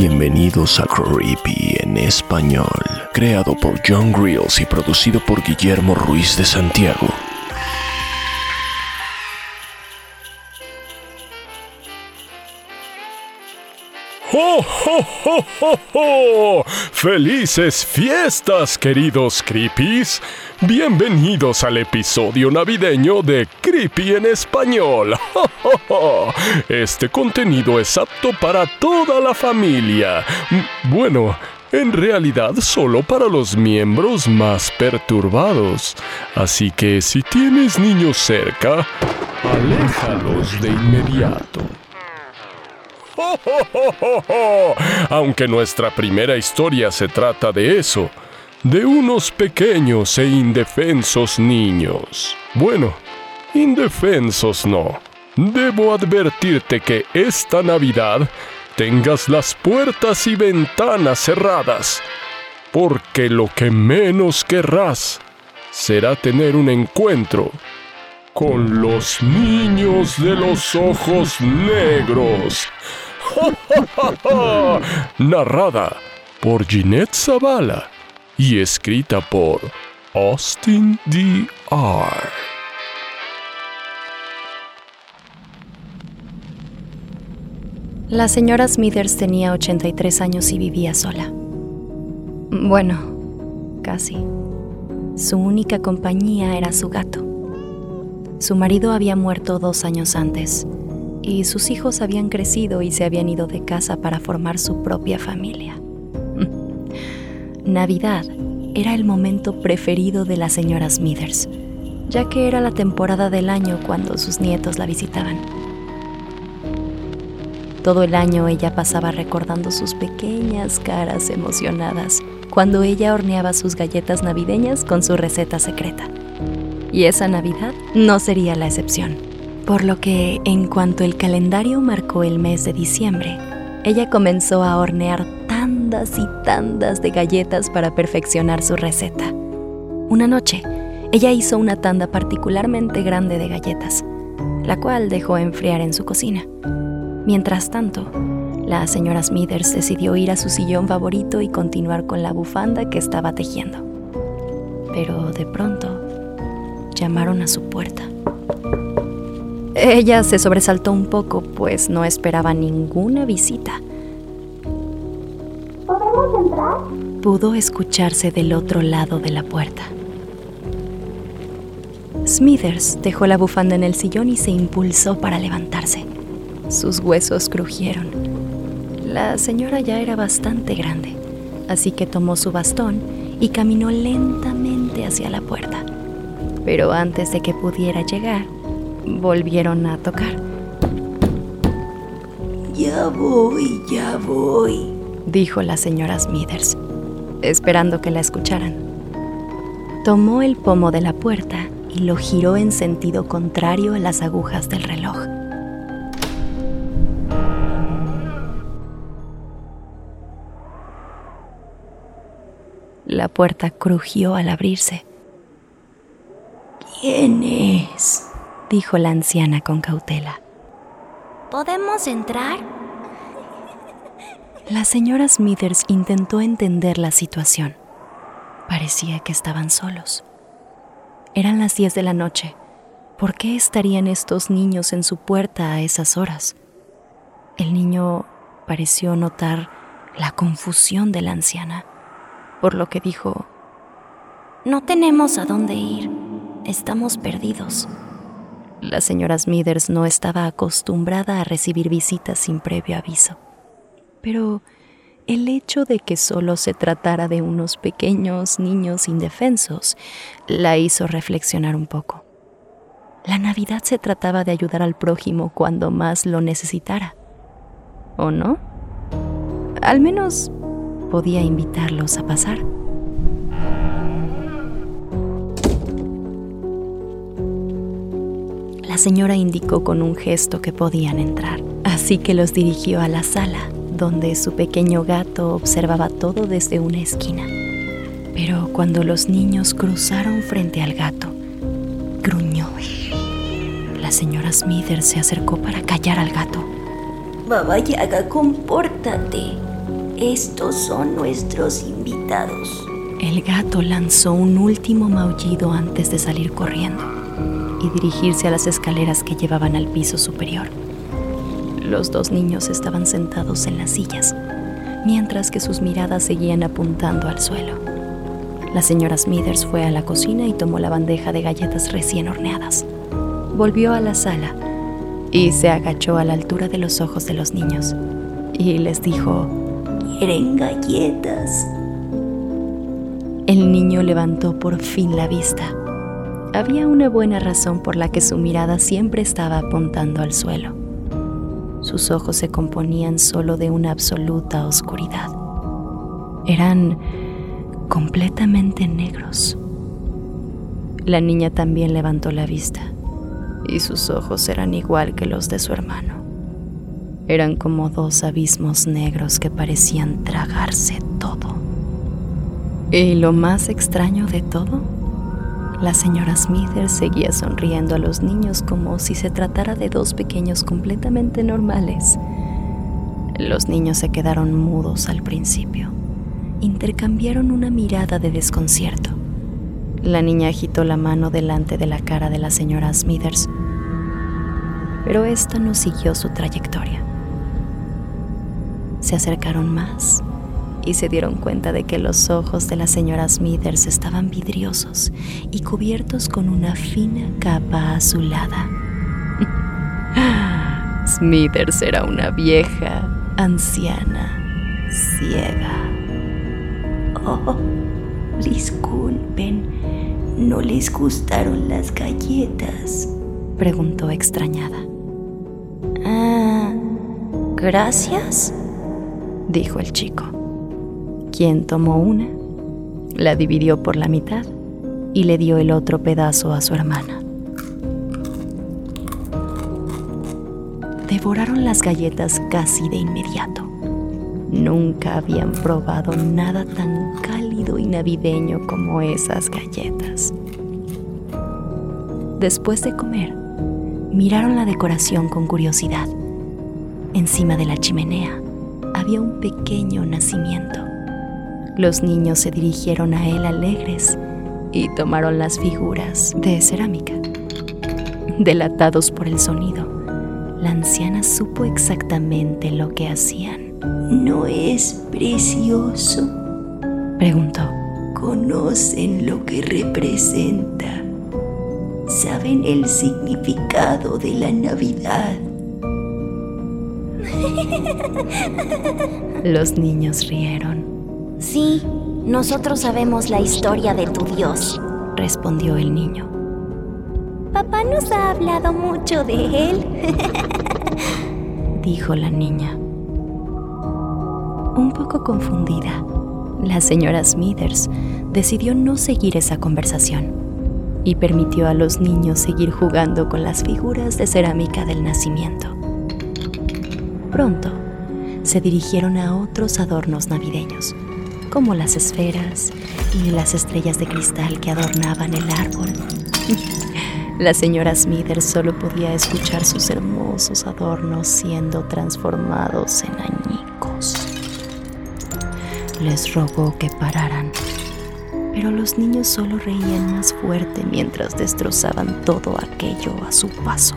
Bienvenidos a Creepy en español, creado por John Grills y producido por Guillermo Ruiz de Santiago. ¡Oh, oh, oh, oh, felices fiestas, queridos Creepies! Bienvenidos al episodio navideño de Creepy en Español. Este contenido es apto para toda la familia. Bueno, en realidad solo para los miembros más perturbados. Así que si tienes niños cerca, aléjalos de inmediato. Aunque nuestra primera historia se trata de eso, de unos pequeños e indefensos niños. Bueno, indefensos no. Debo advertirte que esta Navidad tengas las puertas y ventanas cerradas, porque lo que menos querrás será tener un encuentro con los niños de los ojos negros. Narrada por Ginette Zavala y escrita por Austin D.R. La señora Smithers tenía 83 años y vivía sola. Bueno, casi. Su única compañía era su gato. Su marido había muerto dos años antes y sus hijos habían crecido y se habían ido de casa para formar su propia familia. Navidad era el momento preferido de la señora Smithers, ya que era la temporada del año cuando sus nietos la visitaban. Todo el año ella pasaba recordando sus pequeñas caras emocionadas cuando ella horneaba sus galletas navideñas con su receta secreta. Y esa Navidad no sería la excepción. Por lo que, en cuanto el calendario marcó el mes de diciembre, ella comenzó a hornear tandas y tandas de galletas para perfeccionar su receta. Una noche, ella hizo una tanda particularmente grande de galletas, la cual dejó enfriar en su cocina. Mientras tanto, la señora Smithers decidió ir a su sillón favorito y continuar con la bufanda que estaba tejiendo. Pero de pronto, llamaron a su puerta. Ella se sobresaltó un poco, pues no esperaba ninguna visita. ¿Podemos entrar? Pudo escucharse del otro lado de la puerta. Smithers dejó la bufanda en el sillón y se impulsó para levantarse. Sus huesos crujieron. La señora ya era bastante grande, así que tomó su bastón y caminó lentamente hacia la puerta. Pero antes de que pudiera llegar, volvieron a tocar. Ya voy, ya voy, dijo la señora Smithers, esperando que la escucharan. Tomó el pomo de la puerta y lo giró en sentido contrario a las agujas del reloj. La puerta crujió al abrirse. ¿Quién es? Dijo la anciana con cautela. ¿Podemos entrar? La señora Smithers intentó entender la situación. Parecía que estaban solos. Eran las 10 de la noche. ¿Por qué estarían estos niños en su puerta a esas horas? El niño pareció notar la confusión de la anciana, por lo que dijo, No tenemos a dónde ir. Estamos perdidos. La señora Smithers no estaba acostumbrada a recibir visitas sin previo aviso. Pero el hecho de que solo se tratara de unos pequeños niños indefensos la hizo reflexionar un poco. La Navidad se trataba de ayudar al prójimo cuando más lo necesitara. ¿O no? Al menos podía invitarlos a pasar. La señora indicó con un gesto que podían entrar, así que los dirigió a la sala, donde su pequeño gato observaba todo desde una esquina. Pero cuando los niños cruzaron frente al gato, gruñó. La señora Smithers se acercó para callar al gato. Baba Yaga, compórtate. Estos son nuestros invitados. El gato lanzó un último maullido antes de salir corriendo y dirigirse a las escaleras que llevaban al piso superior. Los dos niños estaban sentados en las sillas, mientras que sus miradas seguían apuntando al suelo. La señora Smithers fue a la cocina y tomó la bandeja de galletas recién horneadas. Volvió a la sala y se agachó a la altura de los ojos de los niños y les dijo, ¿quieren galletas? El niño levantó por fin la vista. Había una buena razón por la que su mirada siempre estaba apuntando al suelo. Sus ojos se componían solo de una absoluta oscuridad. Eran completamente negros. La niña también levantó la vista y sus ojos eran igual que los de su hermano. Eran como dos abismos negros que parecían tragarse todo. Y lo más extraño de todo, la señora Smithers seguía sonriendo a los niños como si se tratara de dos pequeños completamente normales. Los niños se quedaron mudos al principio. Intercambiaron una mirada de desconcierto. La niña agitó la mano delante de la cara de la señora Smithers, pero esta no siguió su trayectoria. Se acercaron más y se dieron cuenta de que los ojos de la señora Smithers estaban vidriosos y cubiertos con una fina capa azulada. Smithers era una vieja, anciana, ciega. Oh, disculpen, ¿no les gustaron las galletas? Preguntó extrañada. Ah, gracias, dijo el chico quien tomó una, la dividió por la mitad y le dio el otro pedazo a su hermana. Devoraron las galletas casi de inmediato. Nunca habían probado nada tan cálido y navideño como esas galletas. Después de comer, miraron la decoración con curiosidad. Encima de la chimenea había un pequeño nacimiento. Los niños se dirigieron a él alegres y tomaron las figuras de cerámica. Delatados por el sonido, la anciana supo exactamente lo que hacían. ¿No es precioso? Preguntó. ¿Conocen lo que representa? ¿Saben el significado de la Navidad? Los niños rieron. Sí, nosotros sabemos la historia de tu Dios, respondió el niño. Papá nos ha hablado mucho de él, dijo la niña. Un poco confundida, la señora Smithers decidió no seguir esa conversación y permitió a los niños seguir jugando con las figuras de cerámica del nacimiento. Pronto, se dirigieron a otros adornos navideños como las esferas y las estrellas de cristal que adornaban el árbol. La señora Smithers solo podía escuchar sus hermosos adornos siendo transformados en añicos. Les rogó que pararan, pero los niños solo reían más fuerte mientras destrozaban todo aquello a su paso.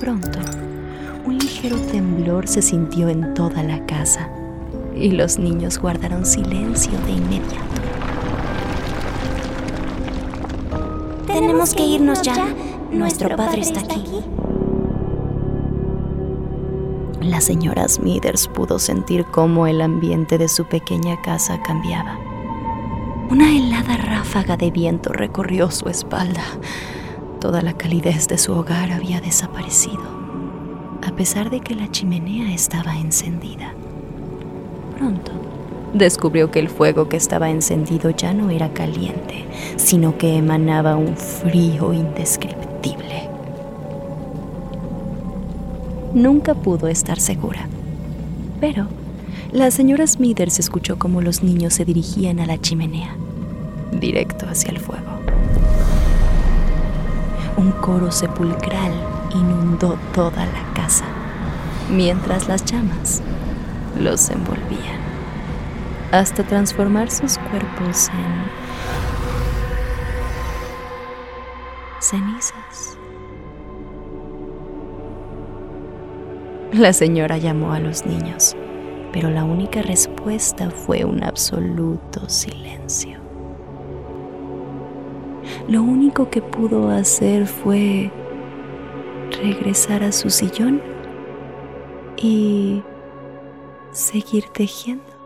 pronto, un ligero temblor se sintió en toda la casa y los niños guardaron silencio de inmediato. Tenemos que irnos ya. Nuestro padre está aquí. La señora Smithers pudo sentir cómo el ambiente de su pequeña casa cambiaba. Una helada ráfaga de viento recorrió su espalda. Toda la calidez de su hogar había desaparecido, a pesar de que la chimenea estaba encendida pronto descubrió que el fuego que estaba encendido ya no era caliente, sino que emanaba un frío indescriptible. Nunca pudo estar segura, pero la señora Smithers escuchó cómo los niños se dirigían a la chimenea, directo hacia el fuego. Un coro sepulcral inundó toda la casa, mientras las llamas los envolvían, hasta transformar sus cuerpos en cenizas. La señora llamó a los niños, pero la única respuesta fue un absoluto silencio. Lo único que pudo hacer fue regresar a su sillón y seguir tejiendo.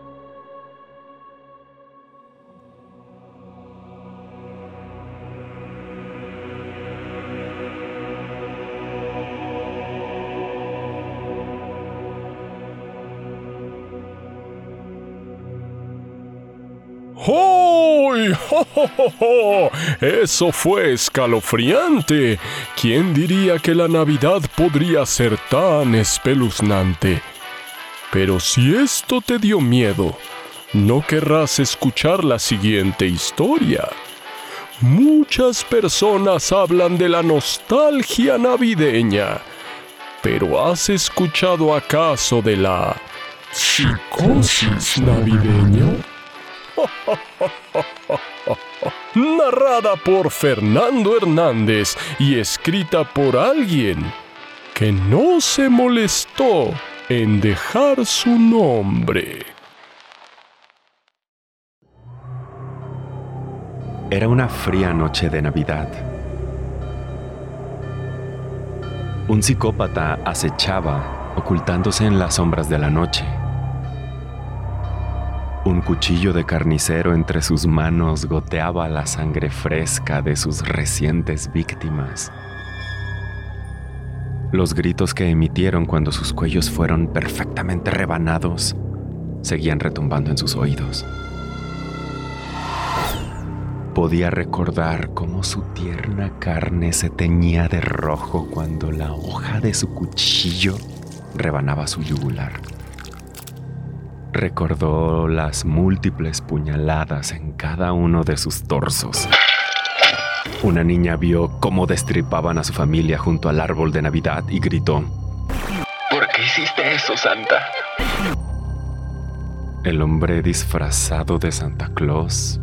¡Hoy! Eso fue escalofriante. ¿Quién diría que la Navidad podría ser tan espeluznante? Pero si esto te dio miedo, no querrás escuchar la siguiente historia. Muchas personas hablan de la nostalgia navideña, pero ¿has escuchado acaso de la psicosis navideña? Narrada por Fernando Hernández y escrita por alguien que no se molestó en dejar su nombre. Era una fría noche de Navidad. Un psicópata acechaba, ocultándose en las sombras de la noche. Un cuchillo de carnicero entre sus manos goteaba la sangre fresca de sus recientes víctimas. Los gritos que emitieron cuando sus cuellos fueron perfectamente rebanados seguían retumbando en sus oídos. Podía recordar cómo su tierna carne se teñía de rojo cuando la hoja de su cuchillo rebanaba su yugular. Recordó las múltiples puñaladas en cada uno de sus torsos. Una niña vio cómo destripaban a su familia junto al árbol de Navidad y gritó, ¿Por qué hiciste eso, Santa? El hombre disfrazado de Santa Claus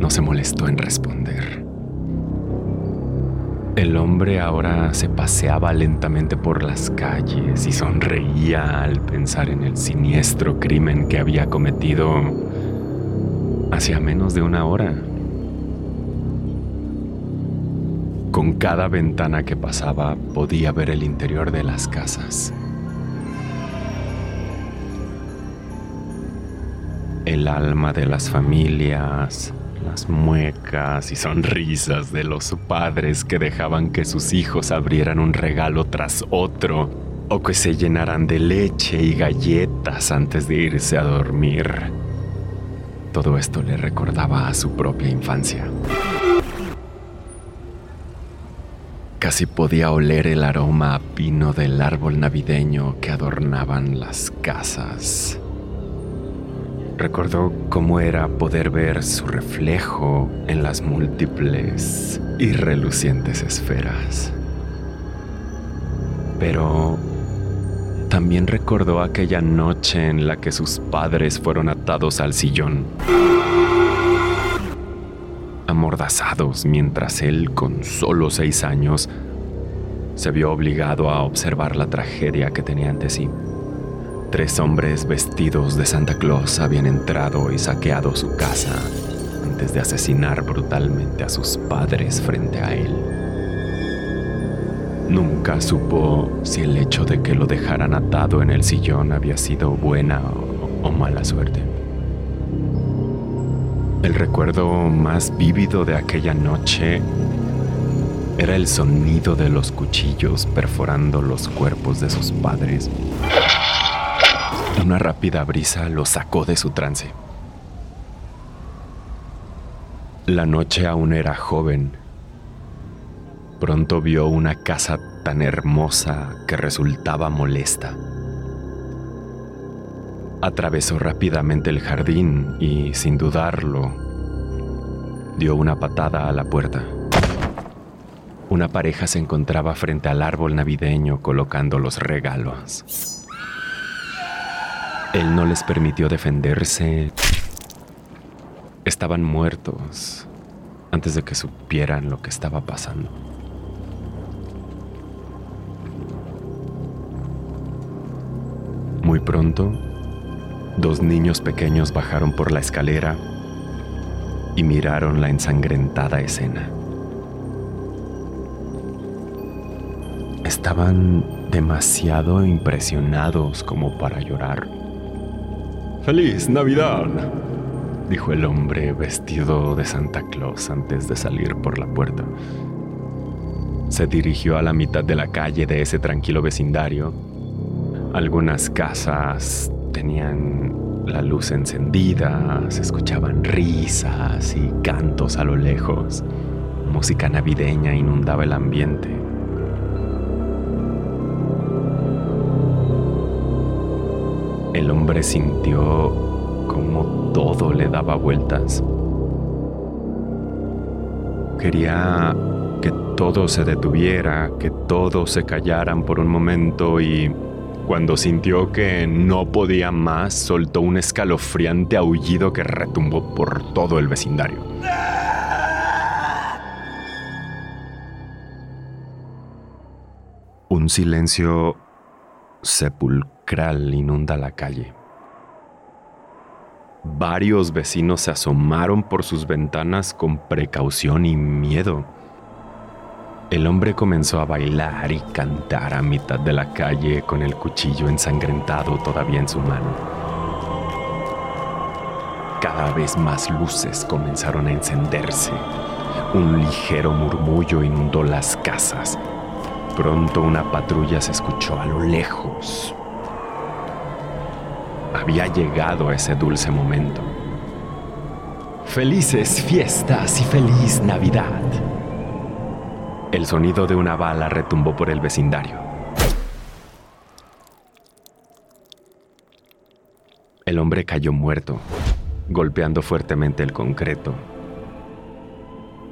no se molestó en responder. El hombre ahora se paseaba lentamente por las calles y sonreía al pensar en el siniestro crimen que había cometido hacía menos de una hora. Con cada ventana que pasaba podía ver el interior de las casas. El alma de las familias, las muecas y sonrisas de los padres que dejaban que sus hijos abrieran un regalo tras otro o que se llenaran de leche y galletas antes de irse a dormir. Todo esto le recordaba a su propia infancia. Casi podía oler el aroma a pino del árbol navideño que adornaban las casas. Recordó cómo era poder ver su reflejo en las múltiples y relucientes esferas. Pero también recordó aquella noche en la que sus padres fueron atados al sillón, amordazados mientras él, con solo seis años, se vio obligado a observar la tragedia que tenía ante sí. Tres hombres vestidos de Santa Claus habían entrado y saqueado su casa antes de asesinar brutalmente a sus padres frente a él. Nunca supo si el hecho de que lo dejaran atado en el sillón había sido buena o, mala suerte. El recuerdo más vívido de aquella noche era el sonido de los cuchillos perforando los cuerpos de sus padres. Una rápida brisa lo sacó de su trance. La noche aún era joven. Pronto vio una casa tan hermosa que resultaba molesta. Atravesó rápidamente el jardín y, sin dudarlo, dio una patada a la puerta. Una pareja se encontraba frente al árbol navideño colocando los regalos. Él no les permitió defenderse. Estaban muertos antes de que supieran lo que estaba pasando. Muy pronto, dos niños pequeños bajaron por la escalera y miraron la ensangrentada escena. Estaban demasiado impresionados como para llorar. ¡Feliz Navidad! dijo el hombre vestido de Santa Claus antes de salir por la puerta. Se dirigió a la mitad de la calle de ese tranquilo vecindario. Algunas casas tenían la luz encendida, se escuchaban risas y cantos a lo lejos. Música navideña inundaba el ambiente. El hombre sintió como todo le daba vueltas. Quería que todo se detuviera, que todos se callaran por un momento y cuando sintió que no podía más, soltó un escalofriante aullido que retumbó por todo el vecindario. Un silencio sepulcral inunda la calle. Varios vecinos se asomaron por sus ventanas con precaución y miedo. El hombre comenzó a bailar y cantar a mitad de la calle con el cuchillo ensangrentado todavía en su mano. Cada vez más luces comenzaron a encenderse. Un ligero murmullo inundó las casas Pronto una patrulla se escuchó a lo lejos. Había llegado ese dulce momento. Felices fiestas y feliz Navidad. El sonido de una bala retumbó por el vecindario. El hombre cayó muerto, golpeando fuertemente el concreto,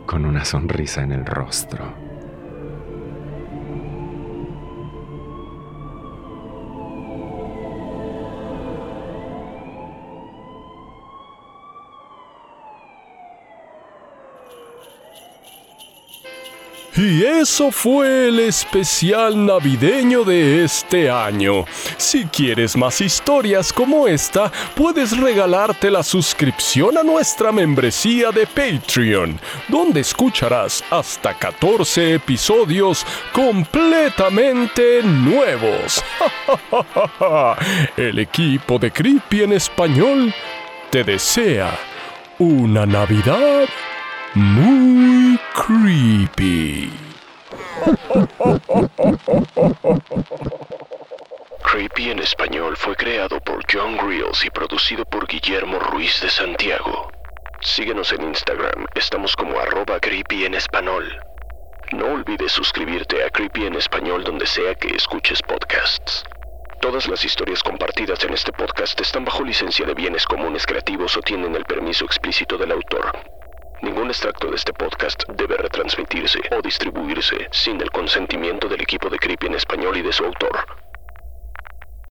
con una sonrisa en el rostro. Y eso fue el especial navideño de este año. Si quieres más historias como esta, puedes regalarte la suscripción a nuestra membresía de Patreon, donde escucharás hasta 14 episodios completamente nuevos. el equipo de Creepy en español te desea una Navidad muy creepy. Creepy en español fue creado por John Grills y producido por Guillermo Ruiz de Santiago. Síguenos en Instagram, estamos como arroba creepy en español. No olvides suscribirte a Creepy en español donde sea que escuches podcasts. Todas las historias compartidas en este podcast están bajo licencia de bienes comunes creativos o tienen el permiso explícito del autor. Ningún extracto de este podcast debe retransmitirse o distribuirse sin el consentimiento del equipo de Creepy en español y de su autor.